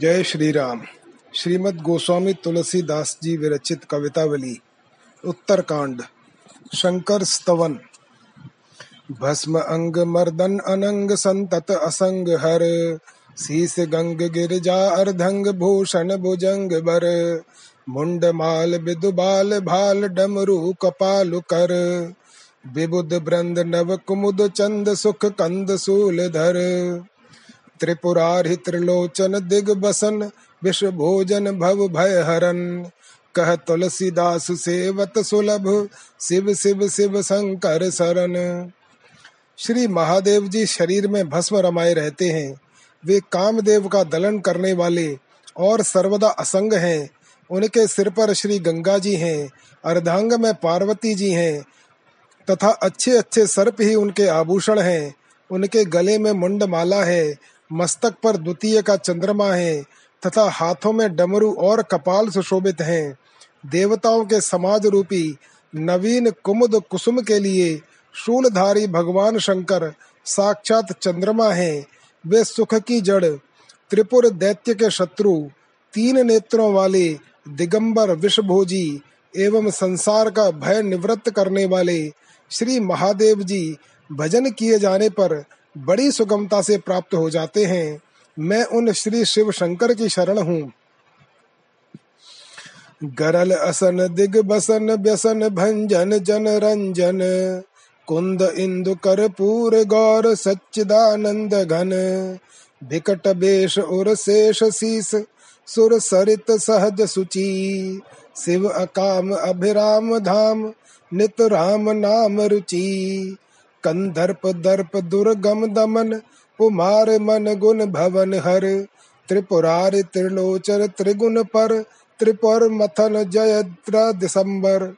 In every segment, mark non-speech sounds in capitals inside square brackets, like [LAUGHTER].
जय श्री राम श्रीमद गोस्वामी तुलसीदास जी विरचित कवितावली, उत्तरकांड, शंकर स्तवन। भस्म अंग मर्दन अनंग संतत असंग हर, शीस गंग गिरजा अर्धंग भूषण भुजंग बर। मुंड माल बिदुबाल भाल डमरू कपाल कर। विबुद ब्रंद नव कुमुद चंद सुख कंद सूल धर। त्रिपुरारि त्रिलोचन दिग बसन विष भोजन भव भय हरन कह तुलसीदास सेवत सुलभ, शिव शिव शिव शंकर शरण। श्री महादेव जी शरीर में भस्म रमाए रहते हैं। वे कामदेव का दलन करने वाले और सर्वदा असंग हैं। उनके सिर पर श्री गंगा जी हैं, अर्धांग में पार्वती जी हैं, तथा अच्छे अच्छे सर्प ही उनके आभूषण हैं। उनके गले में मुंड माला है मस्तक पर द्वितीय का चंद्रमा है, तथा हाथों में डमरू और कपाल सुशोभित हैं। देवताओं के समाज रूपी नवीन कुमुद कुसुम के लिए शूलधारी भगवान शंकर साक्षात चंद्रमा हैं। वे सुख की जड़, त्रिपुर दैत्य के शत्रु, तीन नेत्रों वाले दिगंबर विषभोजी, एवं संसार का भय निवृत्त करने वाले श्री महादेव जी भजन किए जाने पर बड़ी सुगमता से प्राप्त हो जाते हैं। मैं उन श्री शिव शंकर की शरण हूँ। गरल असन, दिग बसन, व्यसन, भंजन, जन रंजन, कुंद इंदु कर्पूर, गौर सच्चिदानंद घन, विकट बेश उर शेष शीस, सुर सरित सहज सुचि, शिव अकाम अभिराम धाम, नित राम नाम रुचि। कंदर्प दर्प दुर्गम दमन कुमार मन गुण भवन हर। त्रिपुरार त्रिलोचर त्रिगुण पर, त्रिपुर मथन जयद्र दिसंबर।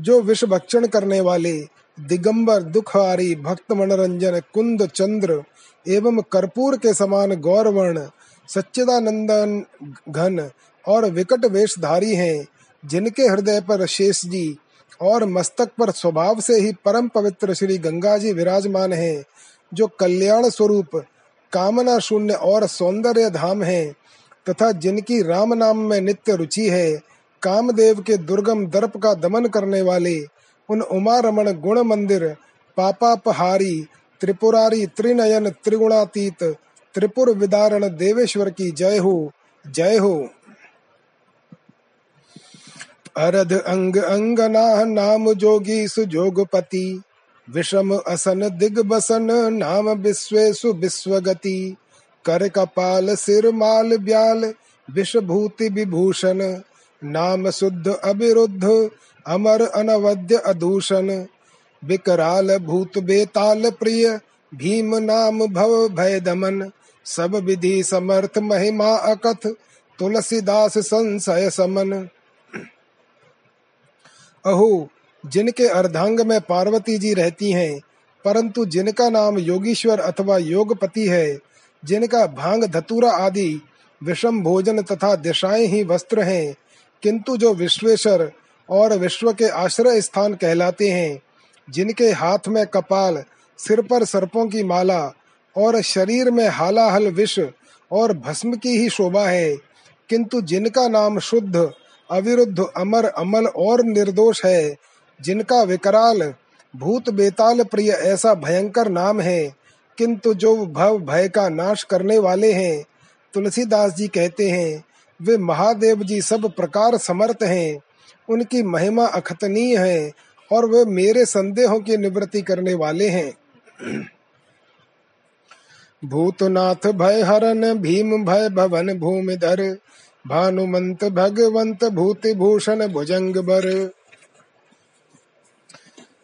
जो विष भक्षण करने वाले, दिगंबर दुखहारी, भक्त मनोरंजन, कुंद चंद्र एवं कर्पूर के समान गौरवर्ण, सच्चिदानंदन घन और विकट वेशधारी हैं, जिनके हृदय पर शेष जी और मस्तक पर स्वभाव से ही परम पवित्र श्री गंगा जी विराजमान है, जो कल्याण स्वरूप, कामना शून्य और सौंदर्य धाम है, तथा जिनकी राम नाम में नित्य रुचि है, कामदेव के दुर्गम दर्प का दमन करने वाले, उन उमा रमण गुण मंदिर, पापापहारी, त्रिपुरारी त्रिनयन त्रिगुणातीत, त्रिपुर विदारण देवेश्वर की जय हो जय हो। अरध अंग अंगना नाम जोगी सुजोगपति। विषम असन दिग बसन नाम विश्वेशु विश्वगति कर कपाल सिर माल ब्याल विषभूति विभूषण। नाम शुद्ध अविरुद्ध अमर अनवद्य अदूषण। विकराल भूत बेताल प्रिय भीम नाम भव भय दमन। सब विधि समर्थ महिमा अकथ तुलसीदास संशय समन। अहो, जिनके अर्धांग में पार्वती जी रहती हैं, परंतु जिनका नाम योगीश्वर अथवा योगपति है, जिनका भाँग धतूरा आदि, विषम भोजन तथा दिशाएँ ही वस्त्र हैं, किंतु जो विश्वेश्वर और विश्व के आश्रय स्थान कहलाते हैं, जिनके हाथ में कपाल, सिर पर सर्पों की माला और शरीर में हालाहल विष और भस्म की ही शोभा है, किंतु जिनका नाम शुद्ध अविरुद्ध अमर अमल और निर्दोष है, जिनका विकराल भूत बेताल प्रिय ऐसा भयंकर नाम है। किंतु जो भव भय का नाश करने वाले हैं, तुलसीदास जी कहते हैं, वे महादेव जी सब प्रकार समर्थ हैं। उनकी महिमा अखतनीय है और वे मेरे संदेहों की निवृत्ति करने वाले हैं। [CLEARS THROAT] भूतनाथ भय हरन भीम भय भवन भूमिधर भानुमंत भगवंत भूति भूषण भुजंग बर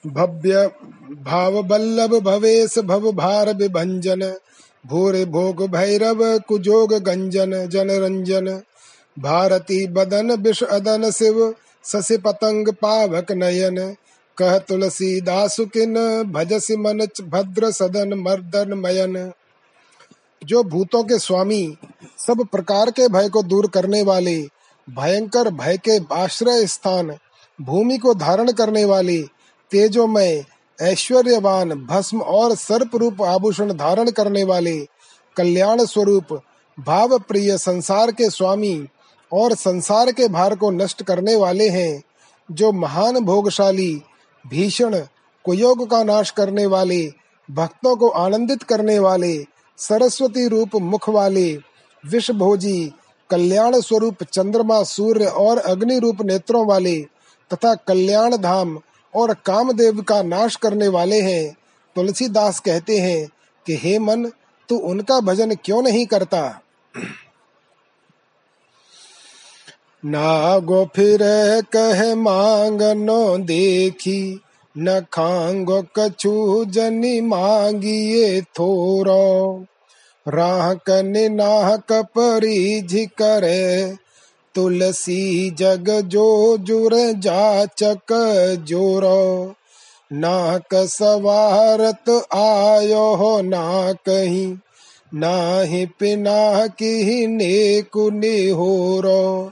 भव्य भाव बल्लभ भवेश भव भार विभंजन भूरे भोग भैरव कुजोग गंजन जन रंजन भारती बदन विष अदन शिव, शशि पतंग पावक नयन। कह तुलसी दासु किन, भजसी मन भद्र सदन मर्दन मयन। जो भूतों के स्वामी, सब प्रकार के भय को दूर करने वाले, भयंकर भय के आश्रय स्थान, भूमि को धारण करने वाले, तेजोमय, ऐश्वर्यवान, भस्म और सर्प रूप आभूषण धारण करने वाले, कल्याण स्वरूप भाव प्रिय संसार के स्वामी और संसार के भार को नष्ट करने वाले हैं, जो महान भोगशाली, भीषण कुयोग का नाश करने वाले, भक्तों को आनंदित करने वाले सरस्वती रूप मुख वाले विष भोजी कल्याण स्वरूप चंद्रमा, सूर्य और अग्नि रूप नेत्रों वाले तथा कल्याण धाम और कामदेव का नाश करने वाले हैं। तुलसीदास कहते हैं कि, हे मन, तू उनका भजन क्यों नहीं करता? [CLEARS THROAT] नागो फिर कह, मांगनो देखी, न खांगो कछु जनी मांगिए थोरो। राह कने नाह कपरी करे, तुलसी जग जो जुर जाचक जोरो। नाक सवारत आयो हो ना कहीं ना ही पिना की ने कुने हो रो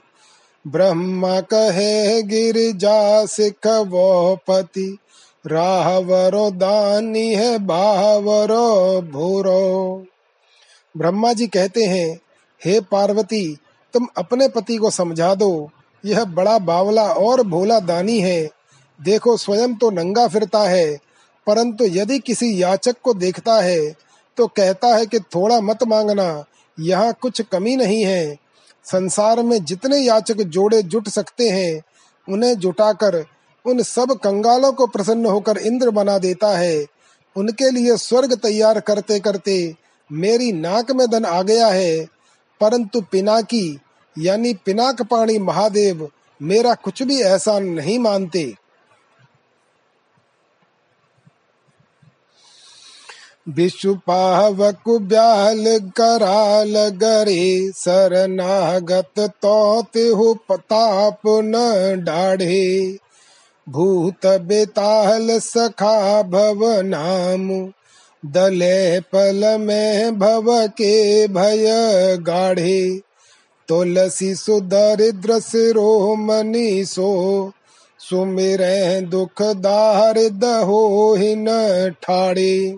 ब्रह्मा कहे गिरजा सिख वो पति, राहवरो दानी है बावरो भूरो। ब्रह्मा जी कहते हैं, हे पार्वती, तुम अपने पति को समझा दो। यह बड़ा बावला और भोला दानी है। देखो, स्वयं तो नंगा फिरता है, परंतु यदि किसी याचक को देखता है तो कहता है कि थोड़ा मत मांगना, यहाँ कुछ कमी नहीं है। संसार में जितने याचक जोड़े जुट सकते हैं, उन्हें जुटाकर उन सब कंगालों को प्रसन्न होकर इंद्र बना देता है। उनके लिए स्वर्ग तैयार करते करते मेरी नाक में धन आ गया है, परंतु पिनाकी, यानी पिनाक पाणी महादेव, मेरा कुछ भी ऐसा नहीं मानते। विषुपावक ब्याल कराल गरे सरनागत तो तिहु पताप न डाढ़े। भूत बेताल सखा भव नाम दले पल में भव के भय गाढ़े। तुलसी सुदरिद्र सिरो मनी सो, सुमिर दुख दारिद हो न ठाड़े।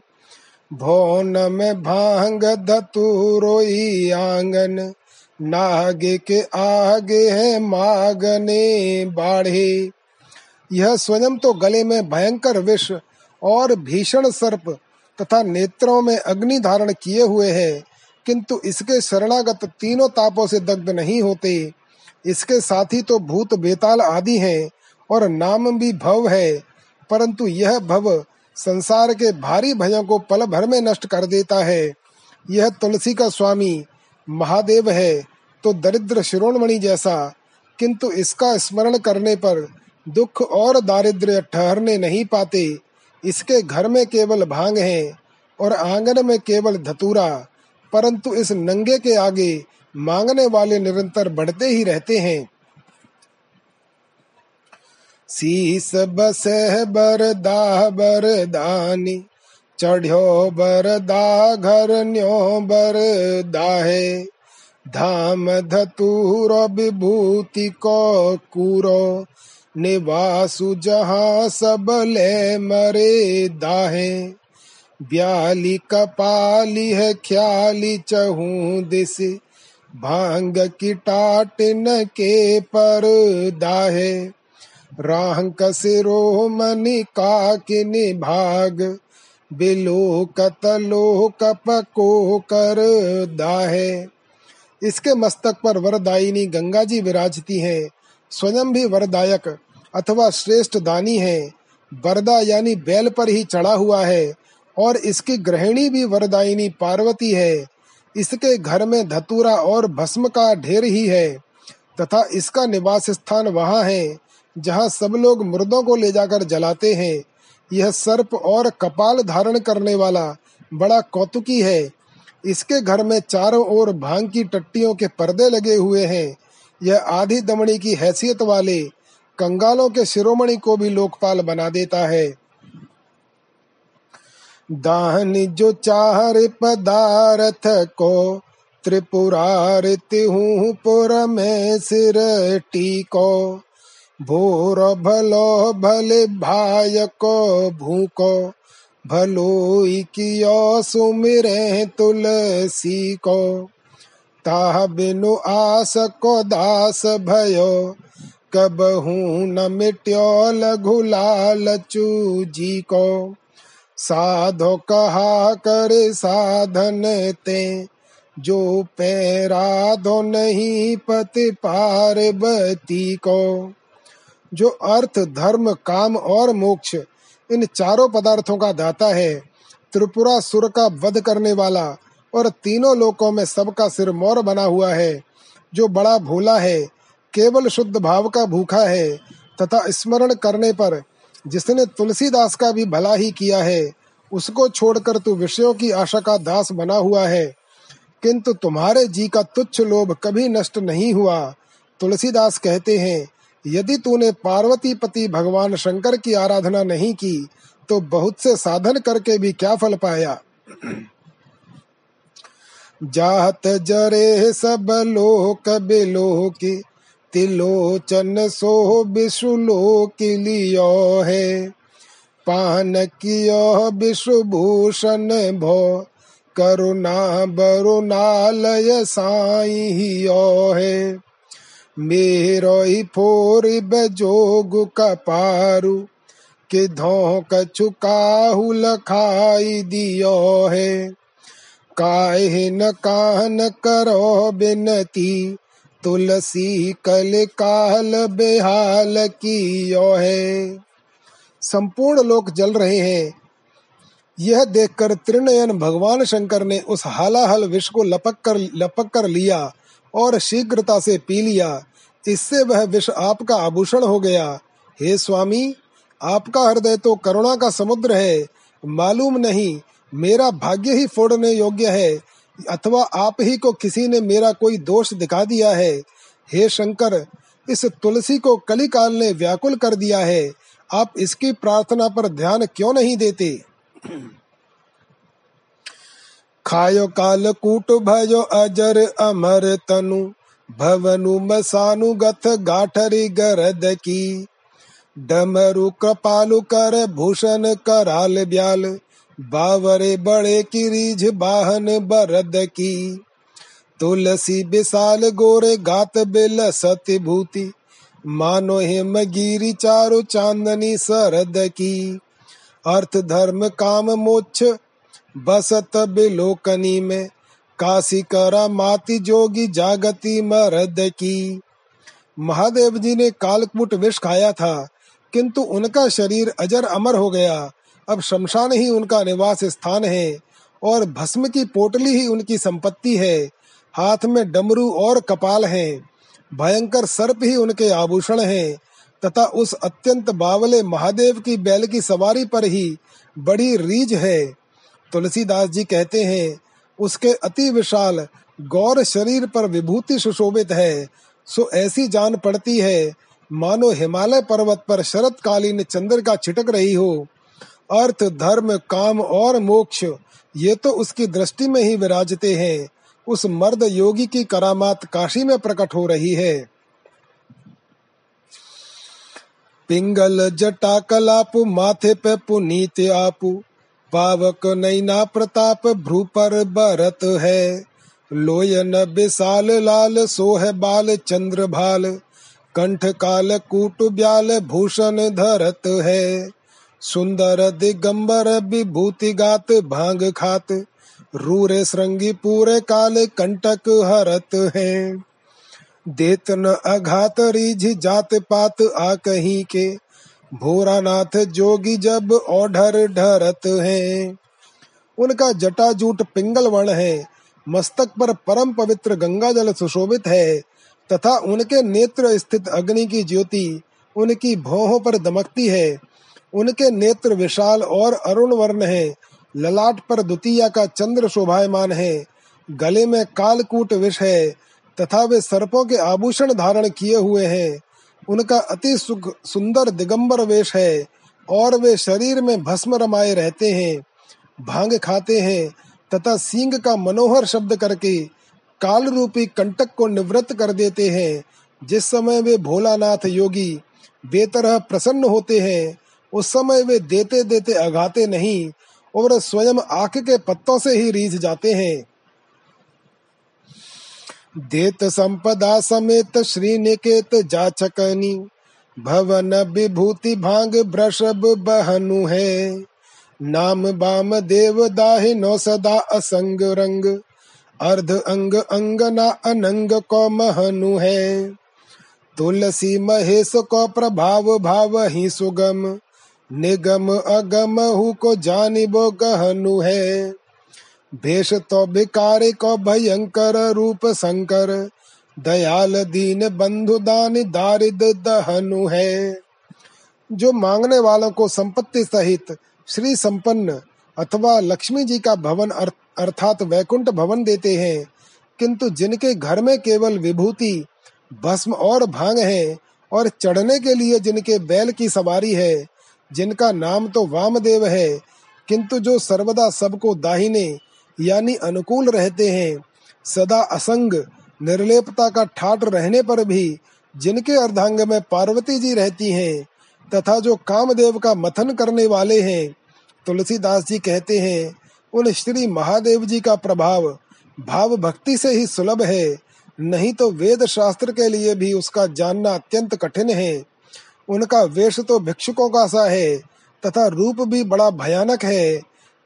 भौन में भाँग धतु रोई आँगन नाग के आगे है मागने बाढ़े। यह स्वयं तो गले में भयंकर विष और भीषण सर्प तथा नेत्रों में अग्नि धारण किए हुए है, किंतु इसके शरणागत तीनों तापों से दग्ध नहीं होते। इसके साथी तो भूत, बेताल आदि हैं और नाम भी भव है, परंतु यह भव संसार के भारी भयों को पल भर में नष्ट कर देता है। यह तुलसी का स्वामी महादेव है तो दरिद्र शिरोमणि जैसा, किंतु इसका स्मरण करने पर दुख और दारिद्र्य ठहरने नहीं पाते। इसके घर में केवल भाँग है और आँगन में केवल धतूरा, परंतु इस नंगे के आगे मांगने वाले निरंतर बढ़ते ही रहते हैं। शीस बस बरदा बरदानी चढ़ो बरदा घर न्यो बरदा है धाम धतूर विभूति को कूरो निवासु जहाँ सब ले मरे दाहे। ब्याली कपाली है, ख्याली चहू दिस। भाँग की टाट न के पर दाहे। राहंक सिरो मनि काकिनि भाग बिलोकत लोक को कर दाहे। इसके मस्तक पर वरदायिनी गंगा जी विराजती हैं। स्वयं भी वरदायक अथवा श्रेष्ठ दानी है। वरदा यानी बैल पर ही चढ़ा हुआ है और इसकी गृहिणी भी वरदायिनी पार्वती है। इसके घर में धतूरा और भस्म का ढेर ही है तथा इसका निवास स्थान वहाँ है, जहाँ सब लोग मुर्दों को ले जाकर जलाते हैं। यह सर्प और कपाल धारण करने वाला बड़ा कौतुकी है। इसके घर में चारों ओर भाँग की टट्टियों के पर्दे लगे हुए हैं यह आधी दमड़ी की हैसियत वाले कंगालों के शिरोमणि को भी लोकपाल बना देता है। दाहनी जो चार पदार्थ को त्रिपुरारिति हूँ पुर में सिर टीको, भोर भलो भले भाय को भूको भलो कियो सुमिरे तुलसी को। ताह बिनु आस को दास भयो, कब कबहू न मिट्यो लघु लालचू जी को। साधो कहा कर साधन ते, जो पैरा दो नहीं पति पार्वती को। जो अर्थ, धर्म, काम और मोक्ष, इन चारों पदार्थों का दाता है, त्रिपुरा सुर का वध करने वाला और तीनों लोकों में सबका सिर मोर बना हुआ है, जो बड़ा भोला है, केवल शुद्ध भाव का भूखा है, तथा स्मरण करने पर जिसने तुलसीदास का भी भला ही किया है, उसको छोड़कर तू विषयों की आशा का दास बना हुआ है। किंतु तुम्हारे जी का तुच्छ लोभ कभी नष्ट नहीं हुआ। तुलसीदास कहते हैं, यदि तूने पार्वती पति भगवान शंकर की आराधना नहीं की तो बहुत से साधन करके भी क्या फल पाया? जात जरे सब लोक बिलोकी, तिलोचन सो विश्वलोक लियो है। पान कियो विश्वभूषण भो, करुणा बरुणालय साई हियो है। मेरो ही फोर बजोग कपारु के धोक चुकाहु लखाई दियो है। काहे न काहन करो बिनती? तुलसी कल काल बेहाल कियो है? संपूर्ण लोक जल रहे हैं। यह देखकर त्रिनयन भगवान शंकर ने उस हालाहल विष को लपक कर लपक कर लिया और शीघ्रता से पी लिया। इससे वह विष आपका आभूषण हो गया। हे स्वामी, आपका हृदय तो करुणा का समुद्र है। मालूम नहीं मेरा भाग्य ही फोड़ने योग्य है, अथवा आप ही को किसी ने मेरा कोई दोष दिखा दिया है। हे शंकर, इस तुलसी को कली काल ने व्याकुल कर दिया है। आप इसकी प्रार्थना पर ध्यान क्यों नहीं देते? खायो काल कूट भयो अजर अमर तनु, भवनु मसानु गथ गाठरी गरद की। डमरु कृपालु कर, भूषण कराल ब्याल बावरे बड़े की रीझ बाहन बरद की। तुलसी विशाल गोरे गात बिल सत्य भूति। मानो हिम गिरी चारु चांदनी सरद की। अर्थ धर्म काम मोक्ष बसत बिलोकनी में। काशी करा माति जोगी जागति मरद की। महादेव जी ने कालकूट विष खाया था, किंतु उनका शरीर अजर अमर हो गया। अब शमशान ही उनका निवास स्थान है और भस्म की पोटली ही उनकी संपत्ति है। हाथ में डमरू और कपाल है। भयंकर सर्प ही उनके आभूषण हैं। तथा उस अत्यंत बावले महादेव की बैल की सवारी पर ही बड़ी रीझ है। तुलसीदास जी कहते हैं, उसके अति विशाल गौर शरीर पर विभूति सुशोभित है। सो ऐसी जान पड़ती है, मानो हिमालय पर्वत पर शरत कालीन चंद्र का छिटक रही हो। अर्थ, धर्म, काम और मोक्ष, ये तो उसकी दृष्टि में ही विराजते हैं। उस मर्द योगी की करामात काशी में प्रकट हो रही है। पिंगल जटा कलापु माथे पे पुनीत आपु, पावक नैना प्रताप भ्रू पर बरत है। लोयन विशाल लाल सोह बाल चंद्र भाल, कंठ काल कूट ब्याल भूषण धरत है। सुंदर दिगंबर विभूति गात, भाँग खात, रूरे श्रृंगी पूरे काले कंटक हरत है। देत न अघात, रिझ जात पात आ कहीं के, भोरानाथ जोगी जब ओढ़र ढरत है। उनका जटाजूट पिंगल वर्ण है, मस्तक पर परम पवित्र गंगा जल सुशोभित है, तथा उनके नेत्र स्थित अग्नि की ज्योति उनकी भौहों पर दमकती है। उनके नेत्र विशाल और अरुण वर्ण है। ललाट पर द्वितीय का चंद्र शोभायमान है। गले में कालकूट विष है, तथा वे सर्पों के आभूषण धारण किए हुए हैं। उनका अति सुख, सुंदर दिगंबर वेश है, और वे शरीर में भस्म रमाए रहते हैं, भाँग खाते हैं, तथा सिंह का मनोहर शब्द करके काल रूपी कंटक को निवृत्त कर देते हैं। जिस समय वे भोलानाथ योगी, बेतरह प्रसन्न होते हैं उस समय वे देते देते अघाते नहीं और स्वयं आख के पत्तों से ही रीझ जाते हैं। देत संपदा समेत श्री निकेत जाचकनी भवन विभूति भाँग वृषभ बहनु है। नाम बाम देव दाहि नो सदा असंग रंग, अर्ध अंग अंगना अनंग को महनु है। तुलसी महेश को प्रभाव भाव ही सुगम निगम अगम हु को जानिबो गहनु है। भेष तो बिकार को भयंकर रूप शंकर दयाल दीन बंधु दान दारिद दहनु है। जो मांगने वालों को संपत्ति सहित श्री संपन्न अथवा लक्ष्मी जी का भवन अर्थात वैकुंठ भवन देते हैं, किंतु जिनके घर में केवल विभूति, भस्म और भाँग है और चढ़ने के लिए जिनके बैल की सवारी है जिनका नाम तो वामदेव है, किंतु जो सर्वदा सबको दाहिने, यानी अनुकूल रहते हैं, सदा असंग, निर्लेपता का ठाट रहने पर भी, जिनके अर्धांग में पार्वती जी रहती हैं, तथा जो कामदेव का मथन करने वाले हैं, तुलसीदास जी कहते हैं, उन श्री महादेव जी का प्रभाव भाव भक्ति से ही सुलभ है, नहीं तो वेद शास्त्र के लिए भी उसका जानना अत्यंत कठिन है। उनका वेश तो भिक्षुकों का सा है, तथा रूप भी बड़ा भयानक है।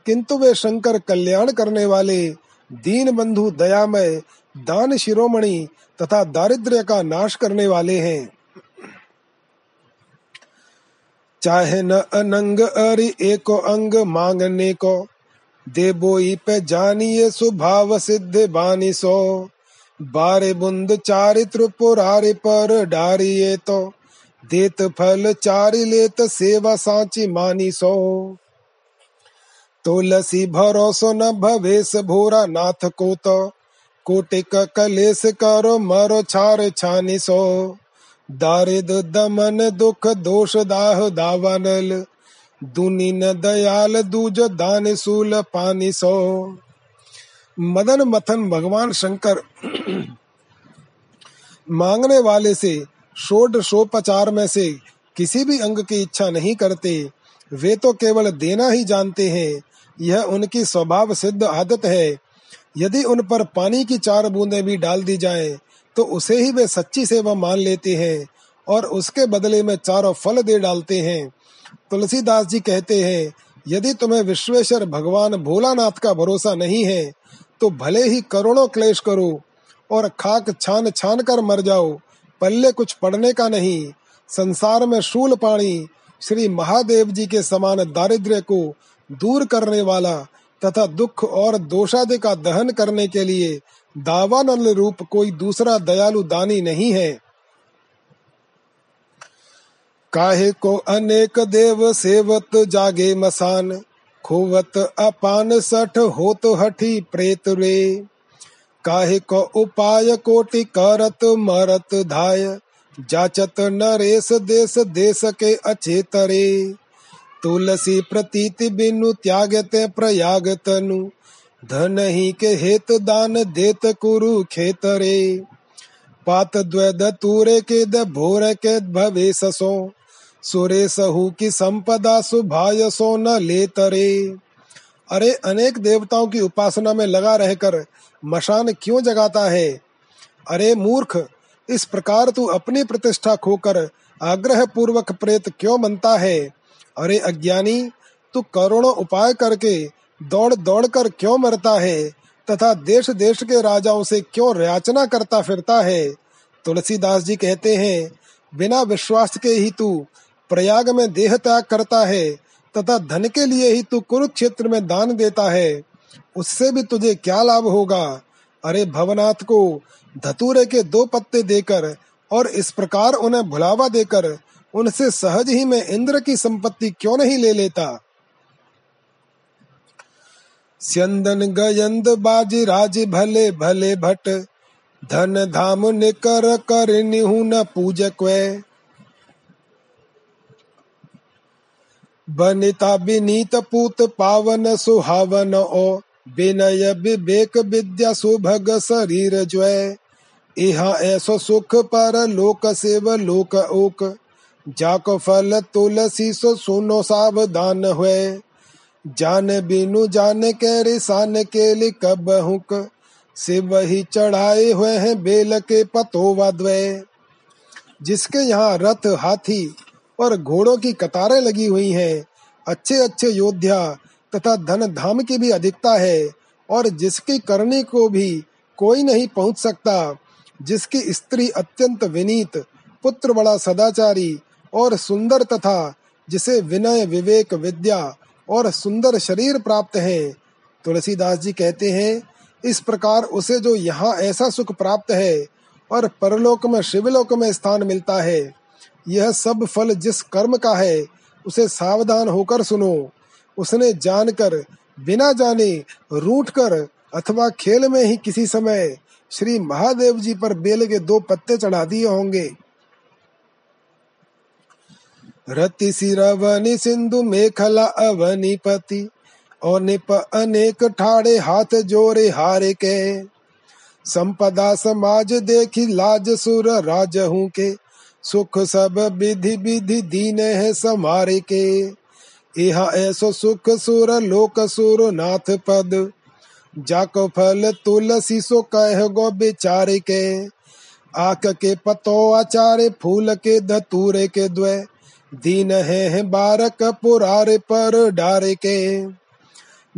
किंतु वे शंकर कल्याण करने वाले दीन बंधु दयामय, दान शिरोमणि तथा दारिद्र्य का नाश करने वाले हैं। चाहे न अनंग अरि एको अंग मांगने को दे बोई पे जानिए स्वभाव सिद्ध बानी सो। बारे बुंद चारित्र पुरारे पर डारिए तो। देत फल चारि लेत सेवा सांची मानी सो। तुलसी भरोसो न भवेश भोरा नाथ को तो कोटिक कलेस करो मरो छार छानी सो। दारिद दमन दुख दोष दाह दावानल दुनी न दयाल दूज दान सूल पानी सो। मदन मथन भगवान शंकर [CLEARS THROAT] मांगने वाले से षोड शोपचार में से किसी भी अंग की इच्छा नहीं करते वे तो केवल देना ही जानते हैं। यह उनकी स्वभाव सिद्ध आदत है। यदि उन पर पानी की चार बूंदें भी डाल दी जाएँ, तो उसे ही वे सच्ची सेवा मान लेते हैं और उसके बदले में चारों फल दे डालते हैं। तुलसीदास जी कहते हैं यदि तुम्हें विश्वेश्वर भगवान भोलानाथ का भरोसा नहीं है तो भले ही करोड़ों क्लेश करो और खाक छान छान कर मर जाओ पल्ले कुछ पढ़ने का नहीं, संसार में शूल पाणी श्री महादेव जी के समान दारिद्र्य को दूर करने वाला तथा दुख और दोषादि का दहन करने के लिए दावानल रूप कोई दूसरा दयालु दानी नहीं है। काहे को अनेक देव सेवत जागे मसान, खोवत अपान सठ होत हठी प्रेत रे। काहे को उपाय कोटि करत मरत धाय? जाचत नरेश देश देश के अचेतरे। तुलसी प्रतीति बिनु त्यागते प्रयाग तनु। धन ही के हेत दान देत कुरु खेतरे। पात द्वैद तूरे के द भोर के भवे ससो सुरे सहु की संपदा सुभाय सो न ले तरे अरे अनेक देवताओं की उपासना में लगा रहकर मशान क्यों जगाता है? अरे मूर्ख, इस प्रकार तू अपनी प्रतिष्ठा खोकर आग्रह पूर्वक प्रेत क्यों बनता है? अरे अज्ञानी, तू करोड़ों उपाय करके दौड़ दौड़ कर क्यों मरता है? तथा देश देश के राजाओं से क्यों याचना करता फिरता है? तुलसीदास जी कहते हैं, बिना विश्वास के ही तू प्रयाग में देह त्याग करता है, तथा धन के लिए ही तू कुरुक्षेत्र में दान देता है। उससे भी तुझे क्या लाभ होगा? अरे भवनाथ को धतूरे के दो पत्ते देकर और इस प्रकार उन्हें भुलावा देकर उनसे सहज ही मैं इंद्र की संपत्ति क्यों नहीं ले लेता? स्यंदन गयंद बाज राज भले भले भट, धन धाम निकर कर निहु न पूजक वे बनिता विनीत पूत पावन सुहावन ओ विनय विवेक विद्या सुभग शरीर जय इहा ऐसो सुख पर लोक सेव लोक ओक। जाको फल तुलसी सो सुनो सावधान हुए। जान बिनु जान के रिसान के लिए कब हुक। से वही चढ़ाए हुए हैं बेल के पतो द्वय जिसके यहाँ रथ, हाथी और घोड़ों की कतारें लगी हुई हैं अच्छे अच्छे योद्धा तथा धन धाम की भी अधिकता है और जिसकी करनी को भी कोई नहीं पहुँच सकता, जिसकी स्त्री अत्यंत विनीत, पुत्र बड़ा सदाचारी और सुंदर तथा जिसे विनय, विवेक, विद्या और सुंदर शरीर प्राप्त है। तुलसीदास जी कहते हैं, इस प्रकार उसे जो यहाँ ऐसा सुख प्राप्त है और परलोक में, शिवलोक में स्थान मिलता है, यह सब फल जिस कर्म का है, उसे सावधान होकर सुनो। उसने जानकर, बिना जाने रूठ कर अथवा खेल में ही किसी समय श्री महादेव जी पर बेल के दो पत्ते चढ़ा दिए होंगे। रति सिरवनी सिंधु मेखला अवनी पति और निप अनेक ठाड़े हाथ जोरे हारे के। संपदा समाज देखी लाज सुर राज के, सुख सब विधि विधि दीन है समारे के। यह ऐसो सुख सुर लोक सुर नाथ पद। जाको फल तुलसी सो कह गो बेचारे के। आक के पतो आचारे फूल के धतूरे के द्वे। दीन है, है बारक पुरारे पर डारे के।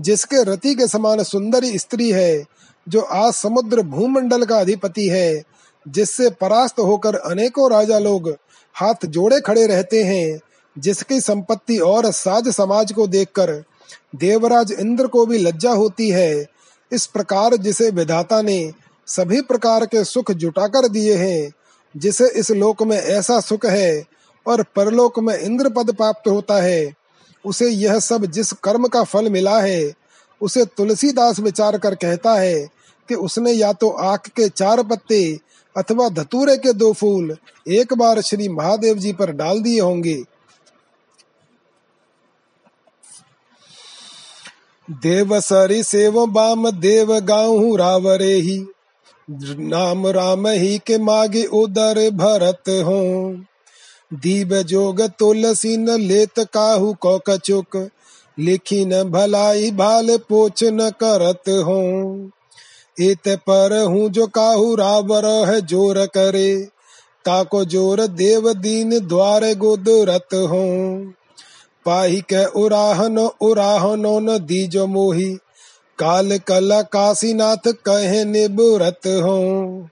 जिसके रति के समान सुंदरी स्त्री है जो आज समुद्र भूमंडल का अधिपति है जिससे परास्त होकर अनेकों राजा लोग हाथ जोड़े खड़े रहते हैं जिसकी संपत्ति और साज समाज को देखकर देवराज इंद्र को भी लज्जा होती है। इस प्रकार जिसे विधाता ने सभी प्रकार के सुख जुटाकर दिए हैं, जिसे इस लोक में ऐसा सुख है और परलोक में इंद्र पद प्राप्त होता है, उसे यह सब जिस कर्म का फल मिला है, उसे तुलसीदास विचार कर कहता है कि उसने या तो आख के चार पत्ते अथवा धतूरे के दो फूल एक बार श्री महादेव जी पर डाल दिए होंगे। देव सरी सेव बाम देव गाऊ रावरे ही। नाम राम ही के मागे उदर भरत हो। दीव जोग तुलसी न लेत काहू को कचुक लिखी न भलाई भाल पोच न करत हो। इत पर हूँ जो काहू रावर है ज़ोर करे। ताको ज़ोर देव दीन द्वार गुदरत हो। पाही के उराहन, उराहनो न दीजो मोही। काल कला काशीनाथ कहे निबुरत हो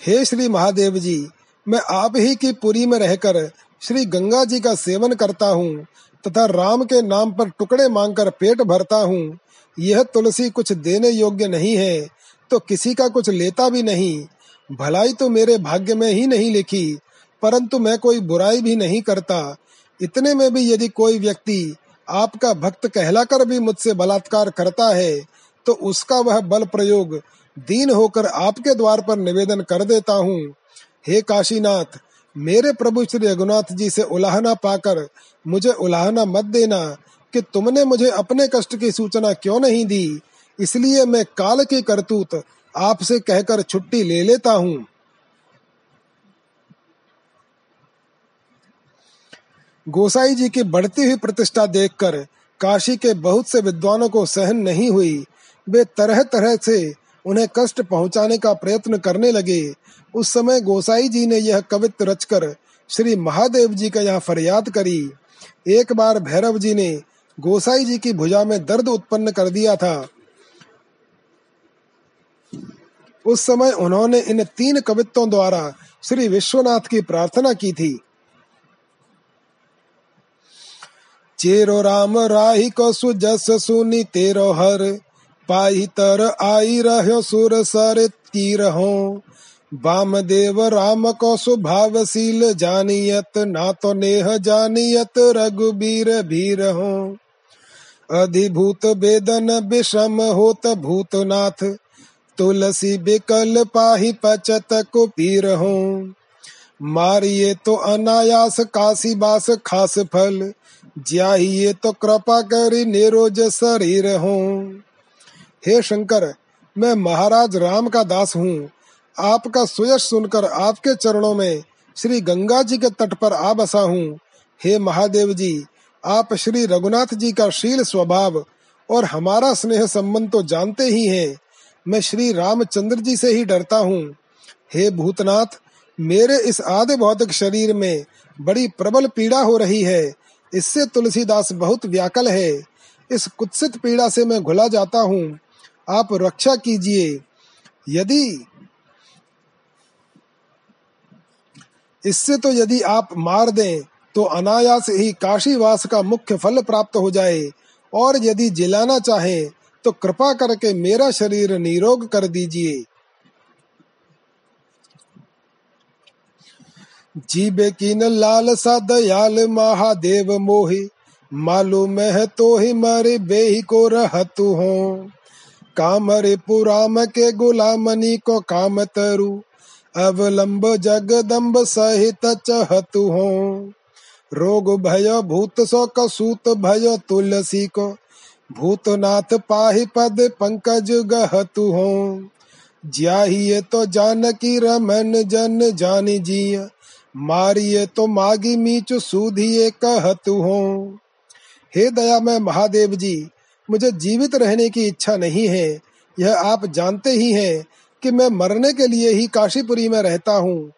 हे श्री महादेव जी, मैं आप ही की पुरी में रहकर श्री गंगा जी का सेवन करता हूँ, तथा राम के नाम पर टुकड़े मांगकर पेट भरता हूँ। यह तुलसी कुछ देने योग्य नहीं है तो किसी का कुछ लेता भी नहीं। भलाई तो मेरे भाग्य में ही नहीं लिखी परंतु मैं कोई बुराई भी नहीं करता। इतने में भी यदि कोई व्यक्ति आपका भक्त कहलाकर भी मुझसे बलात्कार करता है तो उसका वह बल प्रयोग दीन होकर आपके द्वार पर निवेदन कर देता हूँ। हे काशीनाथ, मेरे प्रभु श्री रघुनाथ जी से उलाहना पाकर मुझे उलाहना मत देना कि तुमने मुझे अपने कष्ट की सूचना क्यों नहीं दी। इसलिए मैं काल की करतूत आपसे कहकर छुट्टी ले लेता हूँ। गोसाई जी की बढ़ती हुई प्रतिष्ठा देखकर काशी के बहुत से विद्वानों को सहन नहीं हुई। वे तरह तरह से उन्हें कष्ट पहुँचाने का प्रयत्न करने लगे। उस समय गोसाई जी ने यह कवित्व रचकर श्री महादेव जी का यहाँ फरियाद करी। एक बार भैरव जी ने गोसाई जी की भुजा में दर्द उत्पन्न कर दिया था। उस समय उन्होंने इन तीन कवित्वों द्वारा श्री विश्वनाथ की प्रार्थना की थी। चेरो राम राही को सुजस सुनी तेरो हर। पाई तर आई रहो सुर सर तीर हो। वाम देव राम को सुभावशील जानियत, ना तो नेह जानियत, रघुबीर भीर हो। अधिभूत वेदन विषम होत भूतनाथ, तुलसी बिकल पाही पचत को पीर हो। मारिए तो अनायास काशी बास खास फल ज्याहिए तो कृपा करी निरोज शरीर हो। हे शंकर, मैं महाराज राम का दास हूँ। आपका सुयश सुनकर आपके चरणों में श्री गंगा जी के तट पर आ बसा हूँ। हे महादेव जी, आप श्री रघुनाथ जी का शील स्वभाव और हमारा स्नेह संबंध तो जानते ही हैं। मैं श्री रामचंद्र जी से ही डरता हूँ। हे भूतनाथ, मेरे इस आदि भौतिक शरीर में बड़ी प्रबल पीड़ा हो रही है। इससे तुलसीदास बहुत व्याकल है। इस कुत्सित पीड़ा से मैं घुला जाता हूँ। आप रक्षा कीजिए। यदि इससे तो यदि आप मार दें तो अनायास ही काशीवास का मुख्य फल प्राप्त हो जाए। और यदि जिलाना चाहे तो कृपा करके मेरा शरीर निरोग कर दीजिए। जीबे कीन लाल सा दयाल महादेव मोहि, मालूम है तो ही मारे बेही को रहतु हो। कामरे पुराम के गुलामनी को काम तरु, अवलंब जगदम्ब सहित चहतु हो। रोग भय भूत सो कसूत भय तुलसी को, भूतनाथ पाहि पद पंकज गहतु हो। ज्याहिए तो जानकी रमन जन जानी जिय मारिए तो मागी मीच सूधिए कहतु हो। हे दया मैं महादेव जी, मुझे जीवित रहने की इच्छा नहीं है। यह आप जानते ही हैं कि मैं मरने के लिए ही काशीपुरी में रहता हूँ।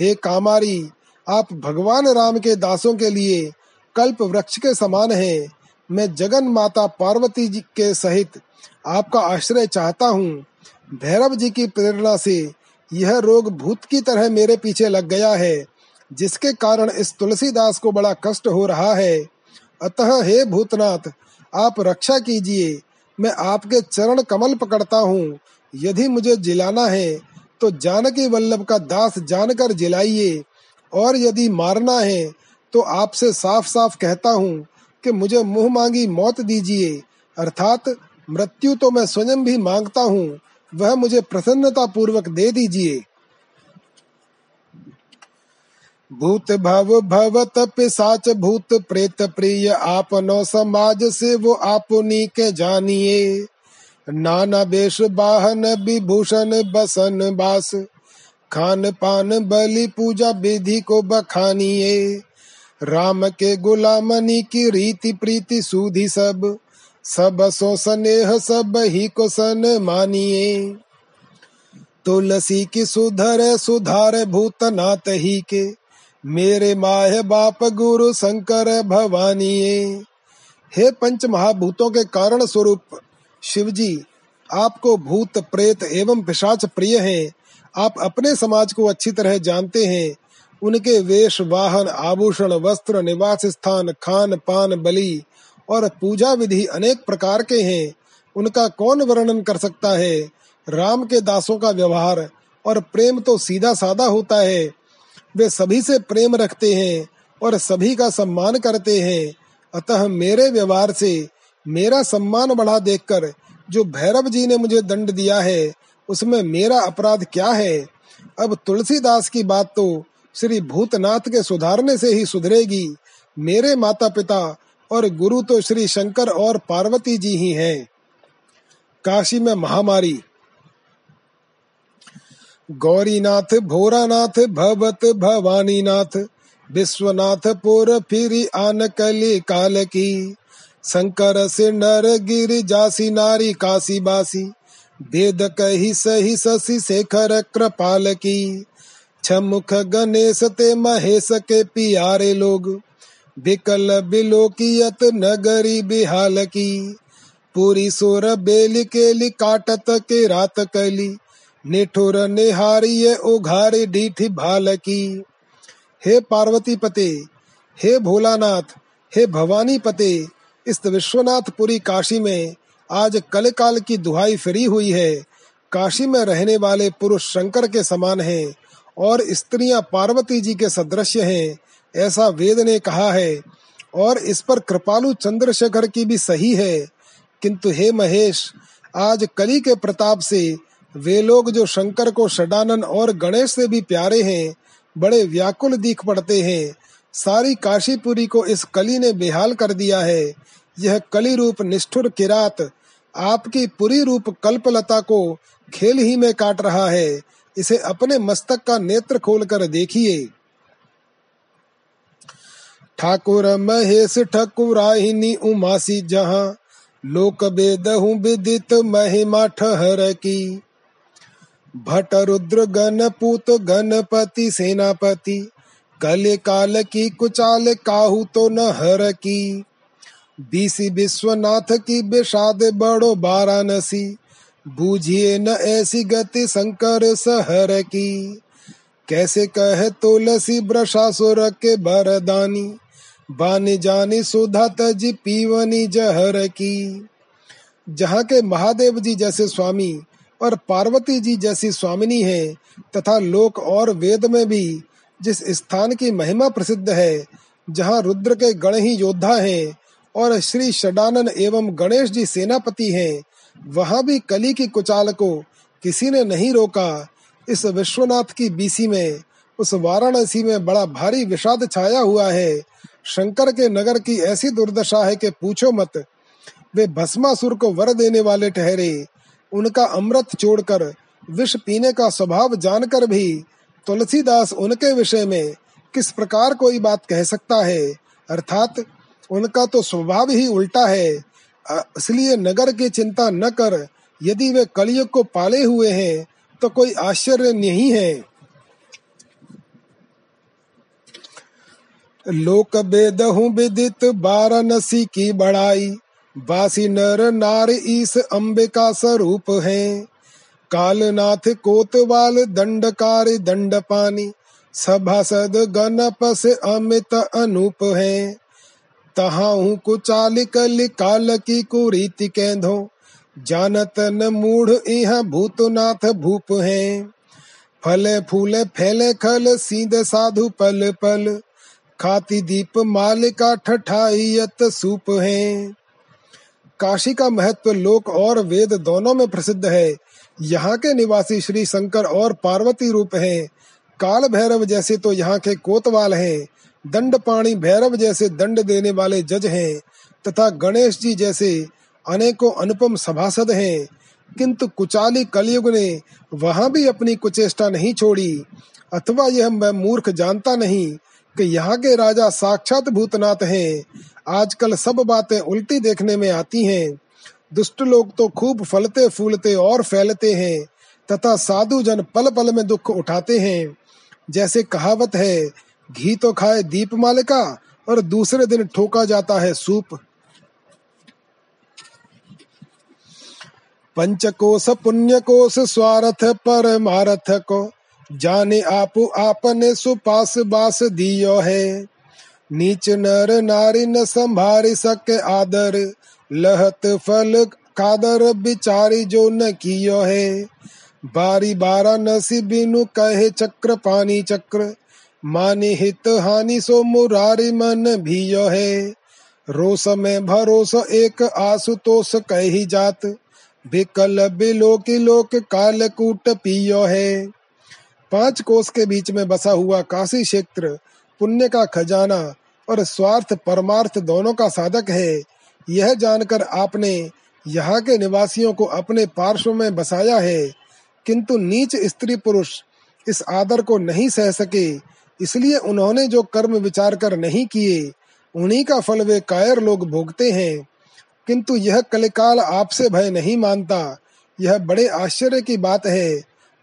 हे कामारी, आप भगवान राम के दासों के लिए कल्प वृक्ष के समान हैं। मैं जगन माता पार्वती जी के सहित आपका आश्रय चाहता हूँ। भैरव जी की प्रेरणा से यह रोग भूत की तरह मेरे पीछे लग गया है। जिसके कारण इस तुलसीदास को बड़ा कष्ट हो रहा है। अतः हे भूतनाथ, आप रक्षा कीजिए। मैं आपके चरण कमल पकड़ता हूँ। यदि मुझे जिलाना है तो जानकी वल्लभ का दास जानकर जिलाइए। और यदि मारना है तो आपसे साफ़ साफ़ कहता हूँ कि मुझे मुँह मांगी मौत दीजिए। अर्थात मृत्यु तो मैं स्वयं भी माँगता हूँ, वह मुझे प्रसन्नता पूर्वक दे दीजिए। भूत भव भवत पिसाच भूत प्रेत प्रिय आपनो समाज से वो आपनी के जानिए। नाना बेश बाहन विभूषण बसन बास। खान पान बलि पूजा विधि को बखानिए। राम के गुलामनी की रीति प्रीति सुधी सब। सब सो स्नेह सब ही को सन मानिए। तुलसी की सुधर सुधार भूतनाथ ही के। मेरे माह बाप गुरु शंकर भवानी हे पंच महाभूतों के कारण स्वरूप, शिवजी, आपको भूत, प्रेत एवं पिशाच प्रिय हैं। आप अपने समाज को अच्छी तरह जानते हैं। उनके वेश, वाहन, आभूषण, वस्त्र, निवास स्थान, खान, पान, बलि और पूजा विधि अनेक प्रकार के हैं। उनका कौन वर्णन कर सकता है? राम के दासों का व्यवहार और प्रेम तो सीधा साधा होता है। वे सभी से प्रेम रखते हैं और सभी का सम्मान करते हैं। अतः मेरे व्यवहार से मेरा सम्मान बढ़ा देखकर जो भैरव जी ने मुझे दंड दिया है, उसमें मेरा अपराध क्या है? अब तुलसीदास की बात तो श्री भूतनाथ के सुधारने से ही सुधरेगी। मेरे माता पिता और गुरु तो श्री शंकर और पार्वती जी ही हैं। काशी में महामारी गौरीनाथ, भोरानाथ, भवत भवानी नाथ विश्वनाथ, पुर, फिर आन कली काल की शंकर से नर गिर, जासी, नारी, काशी, बासी, वेद कही, सही, शशि, शेखर कृपाल की छमुख, गणेश, ते महेश, के पियारे लोग, विकल बिलोकियत नगरी बिहाल की पूरी, सोर, बेल, केली, काटत, के रात, कली निठुर निहारी उघारी डीठी भाल की हे पार्वती पते, हे भोलानाथ, हे भवानी पते, इस विश्वनाथपुरी काशी में आज कल काल की दुहाई फ्री हुई है। काशी में रहने वाले पुरुष शंकर के समान हैं और स्त्रियाँ पार्वती जी के सदृश्य हैं, ऐसा वेद ने कहा है। और इस पर कृपालु चंद्रशेखर की भी सही है। किंतु हे महेश, आज कली के प्रताप से वे लोग जो शंकर को षडानन और गणेश से भी प्यारे हैं, बड़े व्याकुल दिख पड़ते हैं। सारी काशीपुरी को इस कली ने बेहाल कर दिया है। यह कली रूप निष्ठुर किरात, आपकी पूरी रूप कल्पलता को खेल ही में काट रहा है। इसे अपने मस्तक का नेत्र खोलकर देखिए। ठाकुर महेश ठकुराहिनी उमासी जहाँ, लोक बेदहु विदित महिमा ठहर की। भट रुद्र गणपूत गणपति सेनापति कले काल की कुचाल काहू तो न हर की। बीसी विश्वनाथ की विषाद बड़ो बारानसी बूझिए न ऐसी गति शंकर सहर की। कैसे कहे तुलसी ब्रशासुर के बरदानी बानी जानी सुधा तजी पीवनी जहर की। जहाँ के महादेव जी जैसे स्वामी और पार्वती जी जैसी स्वामिनी है, तथा लोक और वेद में भी, जिस स्थान की महिमा प्रसिद्ध है, जहाँ रुद्र के गण ही योद्धा हैं, और श्री षडानन एवं गणेश जी सेनापति हैं, वहाँ भी कली की कुचाल को किसी ने नहीं रोका। इस विश्वनाथ की बीसी में, उस वाराणसी में बड़ा भारी विषाद छाया हुआ है। शंकर के नगर की ऐसी दुर्दशा है कि पूछो मत, वे भस्मासुर को वर देने वाले ठहरे उनका अमृत छोड़कर विष पीने का स्वभाव जानकर भी तुलसीदास उनके विषय में किस प्रकार कोई बात कह सकता है? अर्थात, उनका तो स्वभाव ही उल्टा है। इसलिए नगर की चिंता न कर, यदि वे कलयुग को पाले हुए हैं तो कोई आश्चर्य नहीं है। लोक बेदहु विदित बाराणसी की बड़ाई बासी नर नार ईस अम्बे का स्वरूप है कालनाथ कोतवाल दंडकार दंड पानी सभा सभासद गणपस अमित अनूप है तहाहू कुचाल कल काल की कुरीति कैधो जानत न मूढ़ इह भूतनाथ भूप है फले फूले फैले खल सीध साधु पल पल खाती दीप मालिका ठठाइयत सूप है काशी का महत्व लोक और वेद दोनों में प्रसिद्ध है। यहाँ के निवासी श्री शंकर और पार्वती रूप हैं। काल भैरव जैसे तो यहाँ के कोतवाल हैं। दंड पाणी भैरव जैसे दंड देने वाले जज हैं। तथा गणेश जी जैसे अनेकों अनुपम सभासद हैं। किंतु कुचाली कलयुग ने वहाँ भी अपनी कुचेष्टा नहीं छोड़ी। अथवा यह मैं मूर्ख जानता नहीं कि यहाँ के राजा साक्षात भूतनाथ हैं। आजकल सब बातें उल्टी देखने में आती हैं। दुष्ट लोग तो खूब फलते, फूलते और फैलते हैं, तथा साधु जन पल पल में दुख उठाते हैं। जैसे कहावत है, घी तो खाए दीप मालिका और दूसरे दिन ठोका जाता है सूप। पंचकोश पुण्य कोश स्वार्थ परमारथ को जाने आपु आपने सुपास बास दियो है। नीच नर नारी न संभारी सके आदर, लहत फल कादर बिचारी जो न कियो है। बारी बारा नसी बिनु कहे चक्र पानी चक्र, मानी हित हानि सो मुरारी मन भियो है। रोस में भरोस एक आसुतोष कही जात, बिकल बिलो लोक काल कूट पियो है। पाँच कोस के बीच में बसा हुआ काशी क्षेत्र, पुण्य का खजाना और स्वार्थ परमार्थ दोनों का साधक है। यह जानकर आपने यहाँ के निवासियों को अपने पार्श्व में बसाया है। किंतु नीच स्त्री पुरुष इस आदर को नहीं सह सके, इसलिए उन्होंने जो कर्म विचार कर नहीं किए, उन्हीं का फल वे कायर लोग भोगते हैं। किंतु यह कलिकाल आपसे भय नहीं मानता। यह बड़े आश्चर्य की बात है।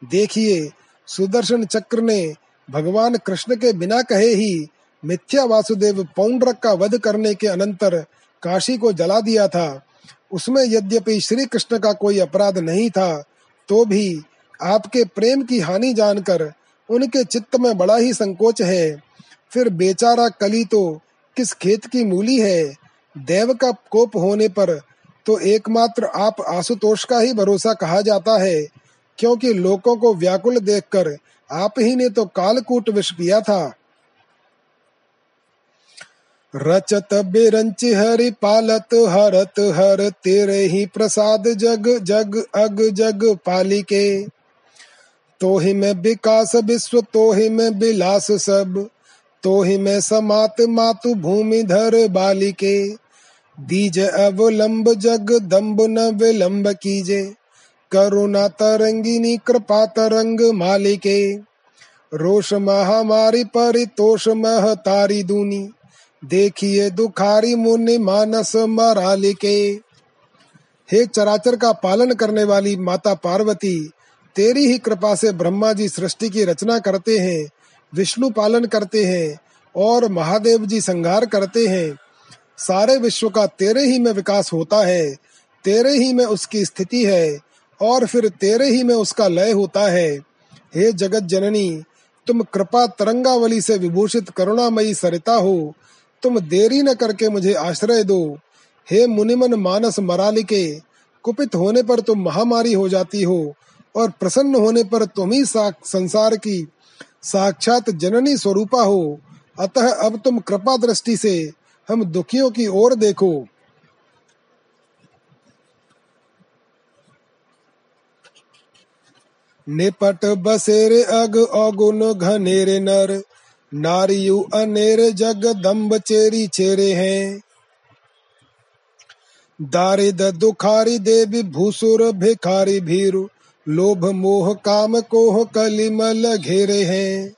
देखिए सुदर्शन चक्र ने भगवान कृष्ण के बिना कहे ही मिथ्या वासुदेव पौंड्रक का वध करने के अनंतर काशी को जला दिया था। उसमें यद्यपि श्री कृष्ण का कोई अपराध नहीं था तो भी आपके प्रेम की हानि जानकर उनके चित्त में बड़ा ही संकोच है। फिर बेचारा कली तो किस खेत की मूली है? देव का कोप होने पर तो एकमात्र आप आशुतोष का ही भरोसा कहा जाता है। क्योंकि लोगों को व्याकुल देखकर आप ही ने तो कालकूट विष पिया था। रचत बिरंच हरि पालत, हरत हर तेरे ही प्रसाद जग जग अग, जग पालिके। तो ही में विकास विश्व तो ही में विलास सब तो ही में समात मातु भूमि धर बालिके। दीज अवलंब जग दम्ब न विलंब कीजे। करुणा तरंगिनी कृपा तरंग मालिके। रोष महामारी परितोष मह तारी दूनी। देखिए दुखारी मुनि मानस मरालिके। हे चराचर का पालन करने वाली माता पार्वती, तेरी ही कृपा से ब्रह्मा जी सृष्टि की रचना करते हैं, विष्णु पालन करते हैं, और महादेव जी संहार करते हैं। सारे विश्व का तेरे ही में विकास होता है, तेरे ही में उसकी स्थिति है और फिर तेरे ही में उसका लय होता है। हे जगत जननी, तुम कृपा तरंगावली से विभूषित करुणामयी सरिता हो। तुम देरी न करके मुझे आश्रय दो। हे मुनिमन मानस मरालिके, कुपित होने पर तुम महामारी हो जाती हो और प्रसन्न होने पर तुम ही संसार की साक्षात जननी स्वरूपा हो। अतः अब तुम कृपा दृष्टि से हम दुखियों की ओर देखो। निपट बसेरे अग अगुन घनेरे नर। नारियु अनेर जग दम्ब चेरी चेरे हैं। दारिद दुखारी देवी भूसुर भिखारी भीरु। लोभ मोह काम कोह कलिमल घेरे हैं।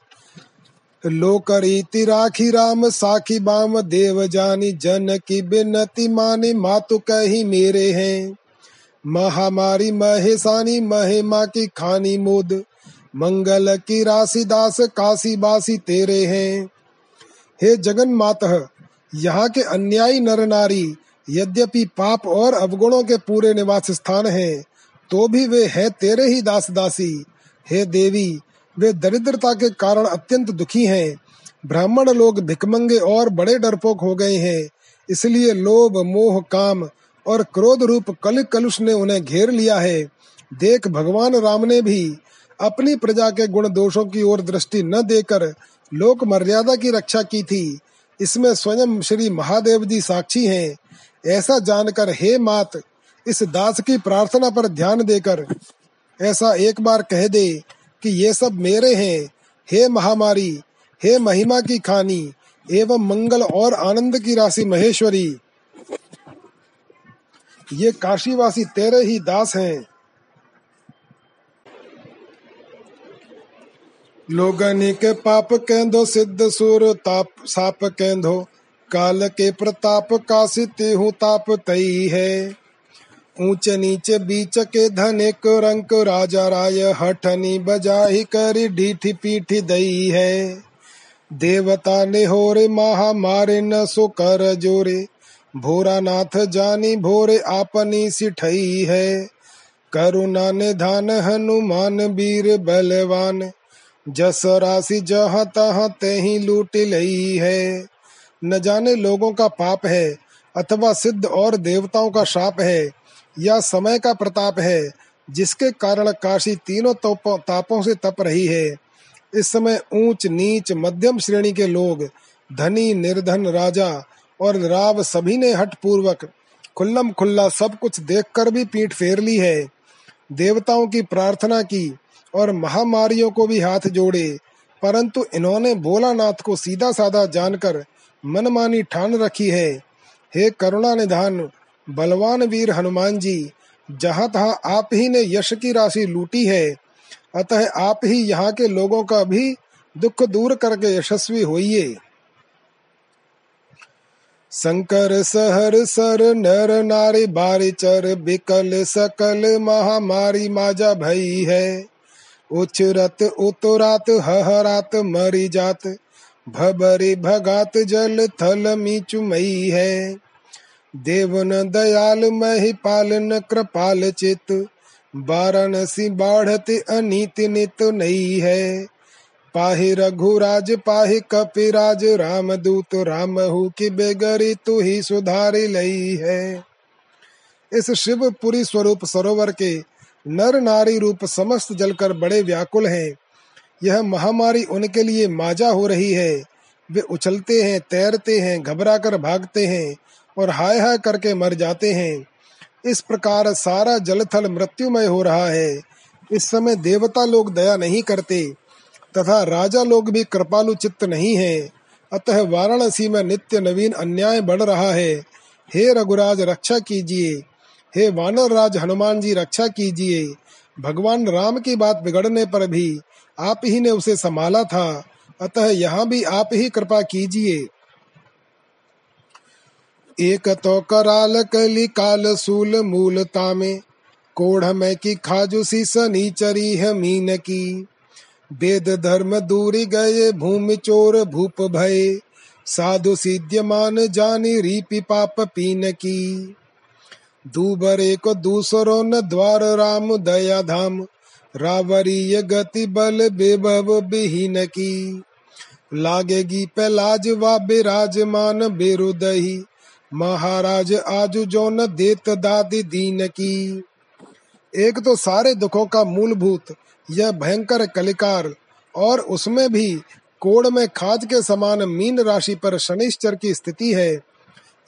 लोकरीति राखी राम साखी बाम देव जानी। जन की बिनती मानी मातु कही मेरे हैं। महामारी महेशानी महिमा की खानी मुद। मंगल की राशि दास काशी बासी तेरे हैं। हे जगन मात यहाँ के अन्यायी नर नारी यद्यपि पाप और अवगुणों के पूरे निवास स्थान हैं, तो भी वे हैं तेरे ही दास दासी। हे देवी वे दरिद्रता के कारण अत्यंत दुखी हैं। ब्राह्मण लोग भिकमंगे और बड़े डरपोक हो गए हैं इसलिए लोभ मोह काम और क्रोध रूप कल कलुष ने उन्हें घेर लिया है। देख भगवान राम ने भी अपनी प्रजा के गुण दोषों की ओर दृष्टि न देकर लोक मर्यादा की रक्षा की थी। इसमें स्वयं श्री महादेव जी साक्षी हैं। ऐसा जानकर हे मात, इस दास की प्रार्थना पर ध्यान देकर ऐसा एक बार कह दे कि ये सब मेरे हैं। हे महामारी, हे महिमा की खानी, एवं मंगल और आनंद की राशि महेश्वरी ये काशीवासी तेरे ही दास हैं। लोगनी के पाप केंदो, सिद्ध सुर ताप, साप केंदो। काल के प्रताप काशी तेहु ताप तई है। ऊँचे नीचे बीच के धनिक रंक राजा राय, हठनी बजाही करी ढीठी पीठी दई है। देवता ने हो रे महा मारे न सो कर जोरे। भोरा नाथ जानी भोरे आपनी सिठई है। करुणा ने धान हनुमान वीर बलवान जस राशि जहाँ तहाँ ते ही लूट लई है। न जाने लोगों का पाप है, अथवा सिद्ध और देवताओं का शाप है, या समय का प्रताप है, जिसके कारण काशी तीनों तापों से तप रही है। इस समय ऊंच नीच मध्यम श्रेणी के लोग, धनी निर्धन राजा और राव सभी ने हट पूर्वक खुल्लम खुल्ला सब कुछ देखकर भी पीठ फेर ली है। देवताओं की प्रार्थना की और महामारियों को भी हाथ जोड़े। परंतु इन्होंने भोलानाथ को सीधा साधा जानकर मनमानी ठान रखी है। हे करुणा निधान बलवान वीर हनुमान जी, जहाँ तहाँ आप ही ने यश की राशि लूटी है, अतः आप ही यहाँ के लोगों का भी दुख दूर करके यशस्वी होइए। शंकर सहर सर नर नारी बारी चर बिकल सकल महामारी माजा भई है। उचरत उतरात हहरात मरी जात, भबरी भगात जल थल मीचु मई है। देवन दयाल मही पालन कृपाल चित, वाराणसी बाढ़त अनित नित नहीं है। पाहि रघुराज, पाहि कपिराज राम दूत राम हु की बेगरी तू ही सुधारी लई है। इस शिवपुरी स्वरूप सरोवर के नर नारी रूप समस्त जलकर बड़े व्याकुल हैं। यह महामारी उनके लिए माजा हो रही है। वे उछलते हैं, तैरते हैं घबरा कर भागते हैं और हाय हाय करके मर जाते हैं। इस प्रकार सारा जलथल मृत्युमय हो रहा है। इस समय देवता लोग दया नहीं करते। तथा राजा लोग भी कृपालु चित्त नहीं है। अतः वाराणसी में नित्य नवीन अन्याय बढ़ रहा है। हे रघुराज, रक्षा कीजिए। हे वानर राज हनुमान जी रक्षा कीजिए। भगवान राम की बात बिगड़ने पर भी आप ही ने उसे संभाला था। अतः यहाँ भी आप ही कृपा कीजिए। एक तो कराल कली काल सूल मूलता में कोढ़ में की खाजुसी सनीचरी है मीन की। वेद धर्म दूरी गए, भूमि चोर भूप भय। साधु सिद्ध्यमान जानी, रीपि पाप पीन की। दूबरे को दूसरो न द्वार राम दया धाम। रावरीय गति बल बेबव बिहीन की। लागेगी पहलाज वा बिराजमान बेरुदही। महाराज आज जो न देत दादी दीन की। एक तो सारे दुखों का मूलभूत यह भयंकर कलिकार और उसमें भी कोड़ में खाज के समान मीन राशि पर शनिश्चर की स्थिति है।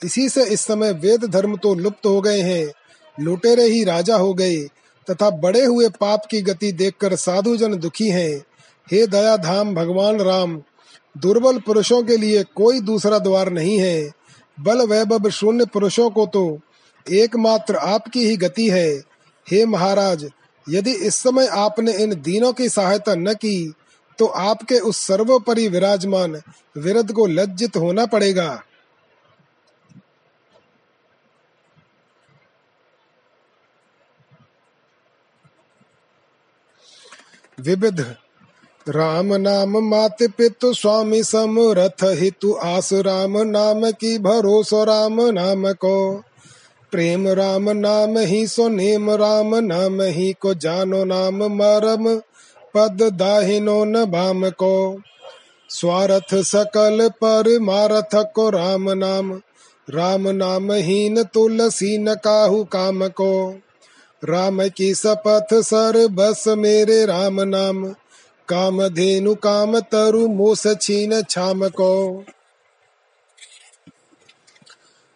इसी से इस समय वेद धर्म तो लुप्त हो गए हैं। लुटेरे ही राजा हो गए तथा बड़े हुए पाप की गति देखकर साधु जन दुखी हैं। हे दया धाम भगवान राम, दुर्बल पुरुषों के लिए कोई दूसरा द्वार नहीं है। बल वैभव शून्य पुरुषों को तो एकमात्र आपकी ही गति है। हे महाराज यदि इस समय आपने इन दीनों की सहायता न की तो आपके उस सर्वोपरि विराजमान विरद को लज्जित होना पड़ेगा। विविध, राम नाम मात पितु स्वामी समरथ हितु आस राम नाम की भरोसो राम नाम को। प्रेम राम नाम ही सो नेम राम नाम ही को जानो नाम मरम, पद दाहिनो न भाम को। स्वार्थ सकल पर मारथ को राम नाम राम नाम हीन तुलसी न काहू काम को। राम की शपथ सर बस मेरे राम नाम, काम धेनु काम तरु मोस छीन छाम को।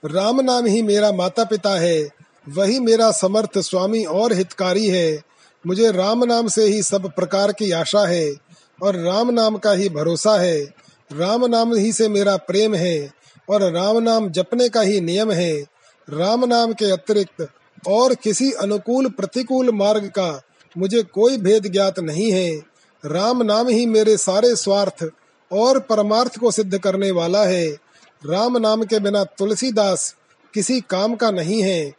राम नाम ही मेरा माता पिता है, वही मेरा समर्थ स्वामी और हितकारी है। मुझे राम नाम से ही सब प्रकार की आशा है और राम नाम का ही भरोसा है। राम नाम ही से मेरा प्रेम है और राम नाम जपने का ही नियम है। राम नाम के अतिरिक्त और किसी अनुकूल प्रतिकूल मार्ग का मुझे कोई भेद ज्ञात नहीं है। राम नाम ही मेरे सारे स्वार्थ और परमार्थ को सिद्ध करने वाला है। राम नाम के बिना तुलसीदास किसी काम का नहीं है।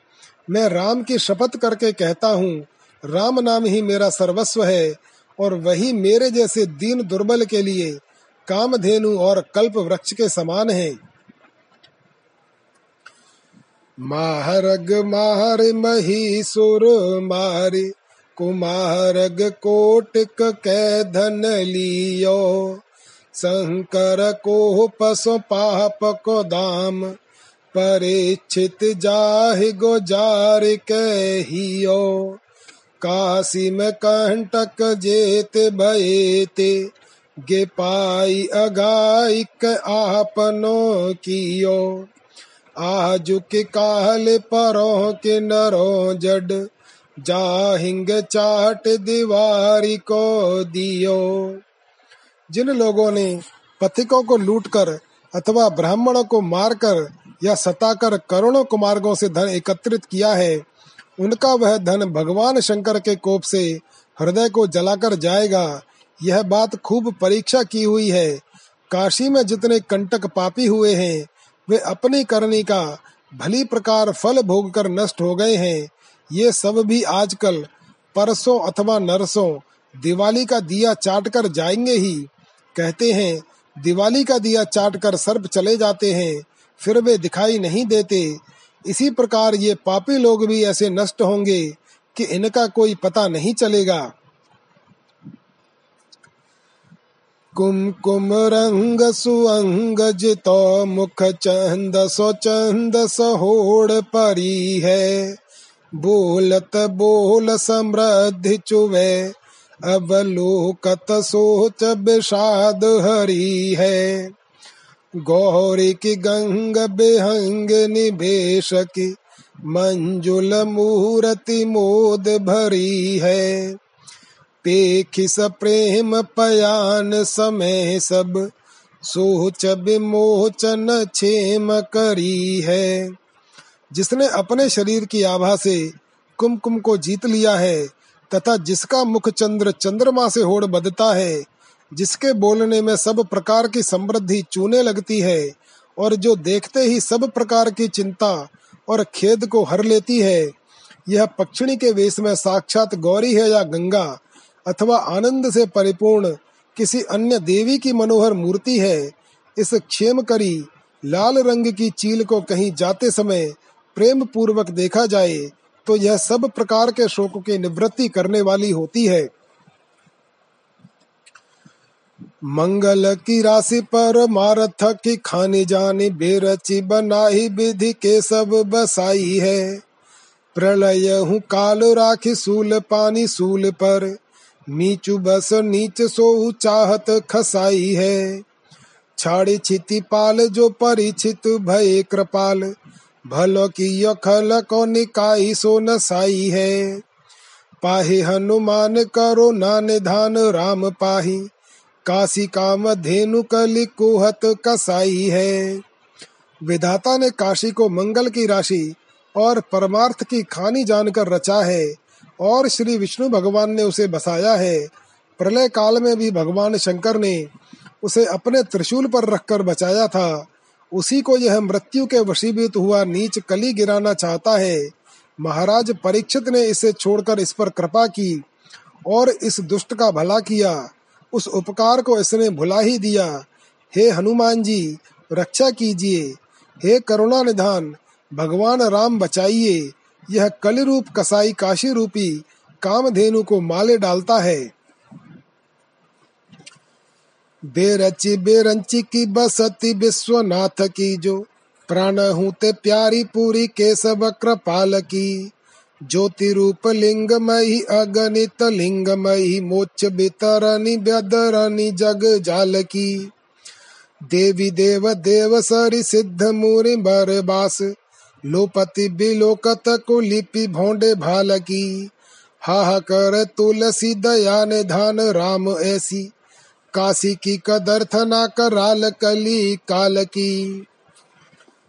मैं राम की शपथ करके कहता हूँ, राम नाम ही मेरा सर्वस्व है और वही मेरे जैसे दीन दुर्बल के लिए कामधेनु और कल्प वृक्ष के समान है। माहरग मार सुर मारे, कुमारग कोटिक कै धन लियो। शंकर को पशु पाप को दाम, परीक्षित जाहि जार कहियो काशी में कंटक जेत भयते गे पाई अगाइक आपनो कियो। आजु के काल परो के नरो जड, जाहिंग चाट दीवारी को दियो। जिन लोगों ने पथिकों को लूटकर अथवा ब्राह्मणों को मारकर या सताकर करोड़ों कुमार्गों से धन एकत्रित किया है, उनका वह धन भगवान शंकर के कोप से हृदय को जलाकर जाएगा। यह बात खूब परीक्षा की हुई है। काशी में जितने कंटक पापी हुए हैं, वे अपनी करनी का भली प्रकार फल भोग कर नष्ट हो गए हैं। ये सब भी आजकल परसों अथवा नरसों दिवाली का दिया चाट कर जाएँगे ही। कहते हैं, दिवाली का दिया चाट कर सर्प चले जाते हैं, फिर वे दिखाई नहीं देते। इसी प्रकार ये पापी लोग भी ऐसे नष्ट होंगे कि इनका कोई पता नहीं चलेगा। कुमकुम रंग सुअंग जितो मुख चंद सो चंद सहोड़ परी है। बोलत बोल समृद्धि चुवे अब लोकत सोच विषाद हरी है। गौरी की गंग बेहंग निवेश की मंजुल मूर्ति मोद भरी है। पेखिस प्रेम पयान समय सब, सोच विमोचन छेम करी है। जिसने अपने शरीर की आभा से कुमकुम को जीत लिया है तथा जिसका मुख चंद्र चंद्रमा से होड़ बदता है, जिसके बोलने में सब प्रकार की समृद्धि चूने लगती है, और जो देखते ही सब प्रकार की चिंता और खेद को हर लेती है, यह पक्षिणी के वेश में साक्षात गौरी है या गंगा, अथवा आनंद से परिपूर्ण किसी अन्य देवी की मनोहर मूर्ति है, इस क्षेम करी लाल रंग की चील को कहीं जाते समय प्रेम पूर्वक देखा जाए तो यह सब प्रकार के शोक की निवृत्ति करने वाली होती है। मंगल की राशि पर मारथ की खानी जानी बेरची बनाई, विधि के सब बसाई है। प्रलय हूँ काल राखी, सूल पानी सूल पर। नीचु बस नीच सो चाहत खसाई है। छाड़ी छिति पाल, जो परिचित भय कृपाल। भलो की यखल को निकाई सो नसाई है। पाही हनुमान करो नान धान राम पाही। काशी काम धेनु कली कुहत कसाई है। विधाता ने काशी को मंगल की राशि और परमार्थ की खानी जानकर रचा है और श्री विष्णु भगवान ने उसे बसाया है। प्रलय काल में भी भगवान शंकर ने उसे अपने त्रिशूल पर रखकर बचाया था। उसी को यह मृत्यु के वशीभूत हुआ नीच कली गिराना चाहता है। महाराज परीक्षित ने इसे छोड़कर इस पर कृपा की और इस दुष्ट का भला किया। उस उपकार को इसने भुला ही दिया। हे हनुमान जी, रक्षा कीजिए। हे करुणा निधान, भगवान राम बचाइए। यह कलि रूप कसाई काशी रूपी कामधेनु को माले डालता है। बेरची बेरंची की बसती विश्वनाथ की जो प्राण हूँ ते प्यारी पूरी केशव कृपाल की। ज्योति रूप लिंगमयी अगणित लिंग लिंगमयी मोक्ष बितरणी व्यदरणी, जग जाल की। देवी देव देव सरि सिद्ध मूरि बर बास, लोपति बिलोकत को लिपि भोंडे भाल की। हा कर तुलसी, दया ने धान राम ऐसी। काशी की कदर्थ ना कराल कली काल की।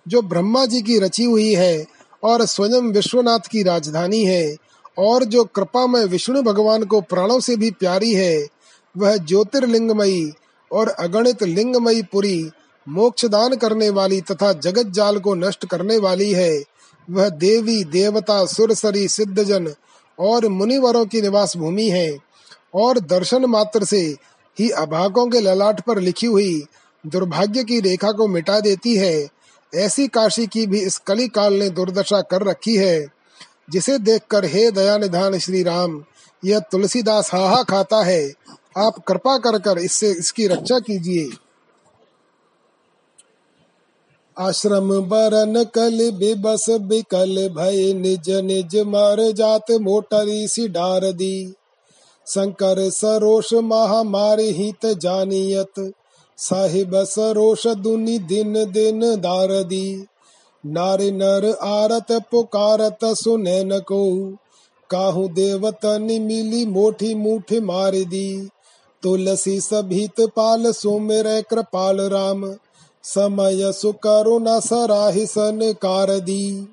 जो ब्रह्मा जी की रची हुई है और स्वयं विश्वनाथ की राजधानी है और जो कृपा में विष्णु भगवान को प्राणों से भी प्यारी है, वह ज्योतिर्लिंगमयी और अगणित लिंगमयी पुरी मोक्ष दान करने वाली तथा जगत जाल को नष्ट करने वाली है, वह देवी, देवता, सुरसरी, सिद्धजन और मुनिवरों की निवास भूमि है और दर्शन मात्र से ही अभागों के ललाट पर लिखी हुई दुर्भाग्य की रेखा को मिटा देती है। ऐसी काशी की भी इस कली काल ने दुर्दशा कर रखी है, जिसे देखकर हे दया निधान श्री राम यह तुलसीदास हाहा खाता है। आप कृपा कर कर इससे इसकी रक्षा कीजिए। आश्रम बरन कल बेबस बिकल भय निज निज मार जात मोटरी सी डार दी। शंकर सरोष महामारी हित जानियत, साहिब सरोष दुनि दिन दिन दारदी। नारी नर आरत पुकारत सुनैन को, काहू देवतन मिली मोठी मूठ मार दी तुलसी सभीत पाल सुमेर कृपाल राम, समय सुकरुणा सराहि सन कार दी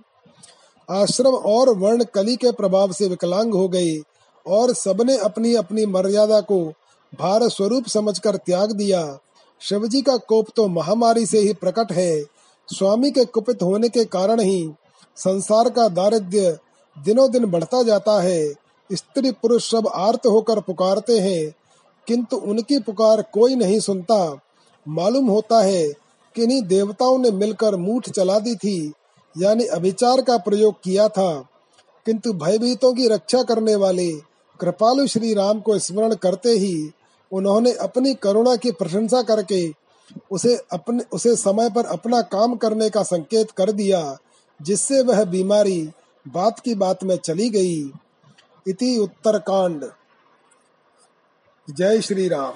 आश्रम और वर्ण कली के प्रभाव से विकलांग हो गए। और सबने अपनी अपनी मर्यादा को भार स्वरूप समझकर त्याग दिया। शिवजी का कोप तो महामारी से ही प्रकट है। स्वामी के कुपित होने के कारण ही संसार का दारिद्र्य दिनों दिन बढ़ता जाता है। स्त्री पुरुष सब आर्त होकर पुकारते हैं, किंतु उनकी पुकार कोई नहीं सुनता। मालूम होता है कि इन्हीं देवताओं ने मिलकर मूठ चला दी थी, यानी अभिचार का प्रयोग किया था। किंतु भयभीतों की रक्षा करने वाले कृपालु श्री राम को स्मरण करते ही उन्होंने अपनी करुणा की प्रशंसा करके उसे अपने, उसे समय पर अपना काम करने का संकेत कर दिया, जिससे वह बीमारी बात की बात में चली गई। इति उत्तरकांड। जय श्री राम।